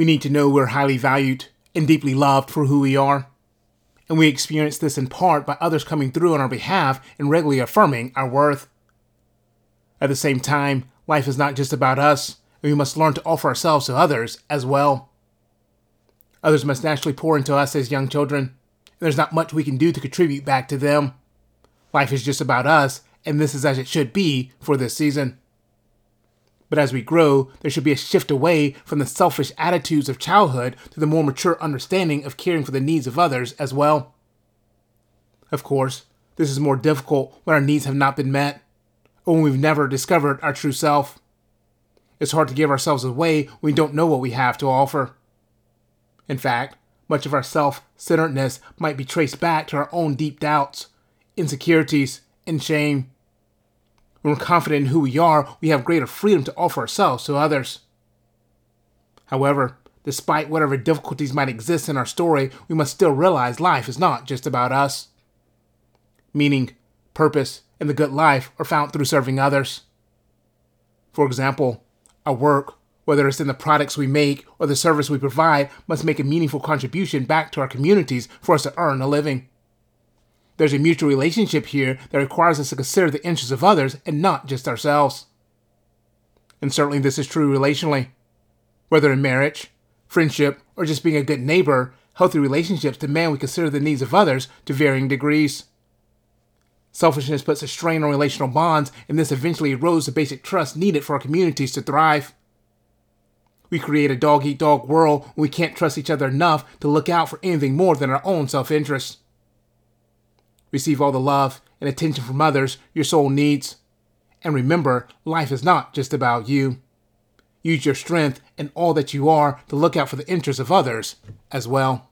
We need to know we're highly valued and deeply loved for who we are. And we experience this in part by others coming through on our behalf and regularly affirming our worth. At the same time, life is not just about us, and we must learn to offer ourselves to others as well. Others must naturally pour into us as young children, and there's not much we can do to contribute back to them. Life is just about us, and this is as it should be for this season. But as we grow, there should be a shift away from the selfish attitudes of childhood to the more mature understanding of caring for the needs of others as well. Of course, this is more difficult when our needs have not been met, or when we've never discovered our true self. It's hard to give ourselves away when we don't know what we have to offer. In fact, much of our self centeredness might be traced back to our own deep doubts, insecurities, and shame. When we're confident in who we are, we have greater freedom to offer ourselves to others. However, despite whatever difficulties might exist in our story, we must still realize life is not just about us. Meaning, purpose, and the good life are found through serving others. For example, our work, whether it's in the products we make or the service we provide, must make a meaningful contribution back to our communities for us to earn a living. There's a mutual relationship here that requires us to consider the interests of others and not just ourselves. And certainly this is true relationally. Whether in marriage, friendship, or just being a good neighbor, healthy relationships demand we consider the needs of others to varying degrees. Selfishness puts a strain on relational bonds, and this eventually erodes the basic trust needed for our communities to thrive. We create a dog eat dog world when we can't trust each other enough to look out for anything more than our own self interest. Receive all the love and attention from others your soul needs. And remember, life is not just about you. Use your strength and all that you are to look out for the interests of others as well.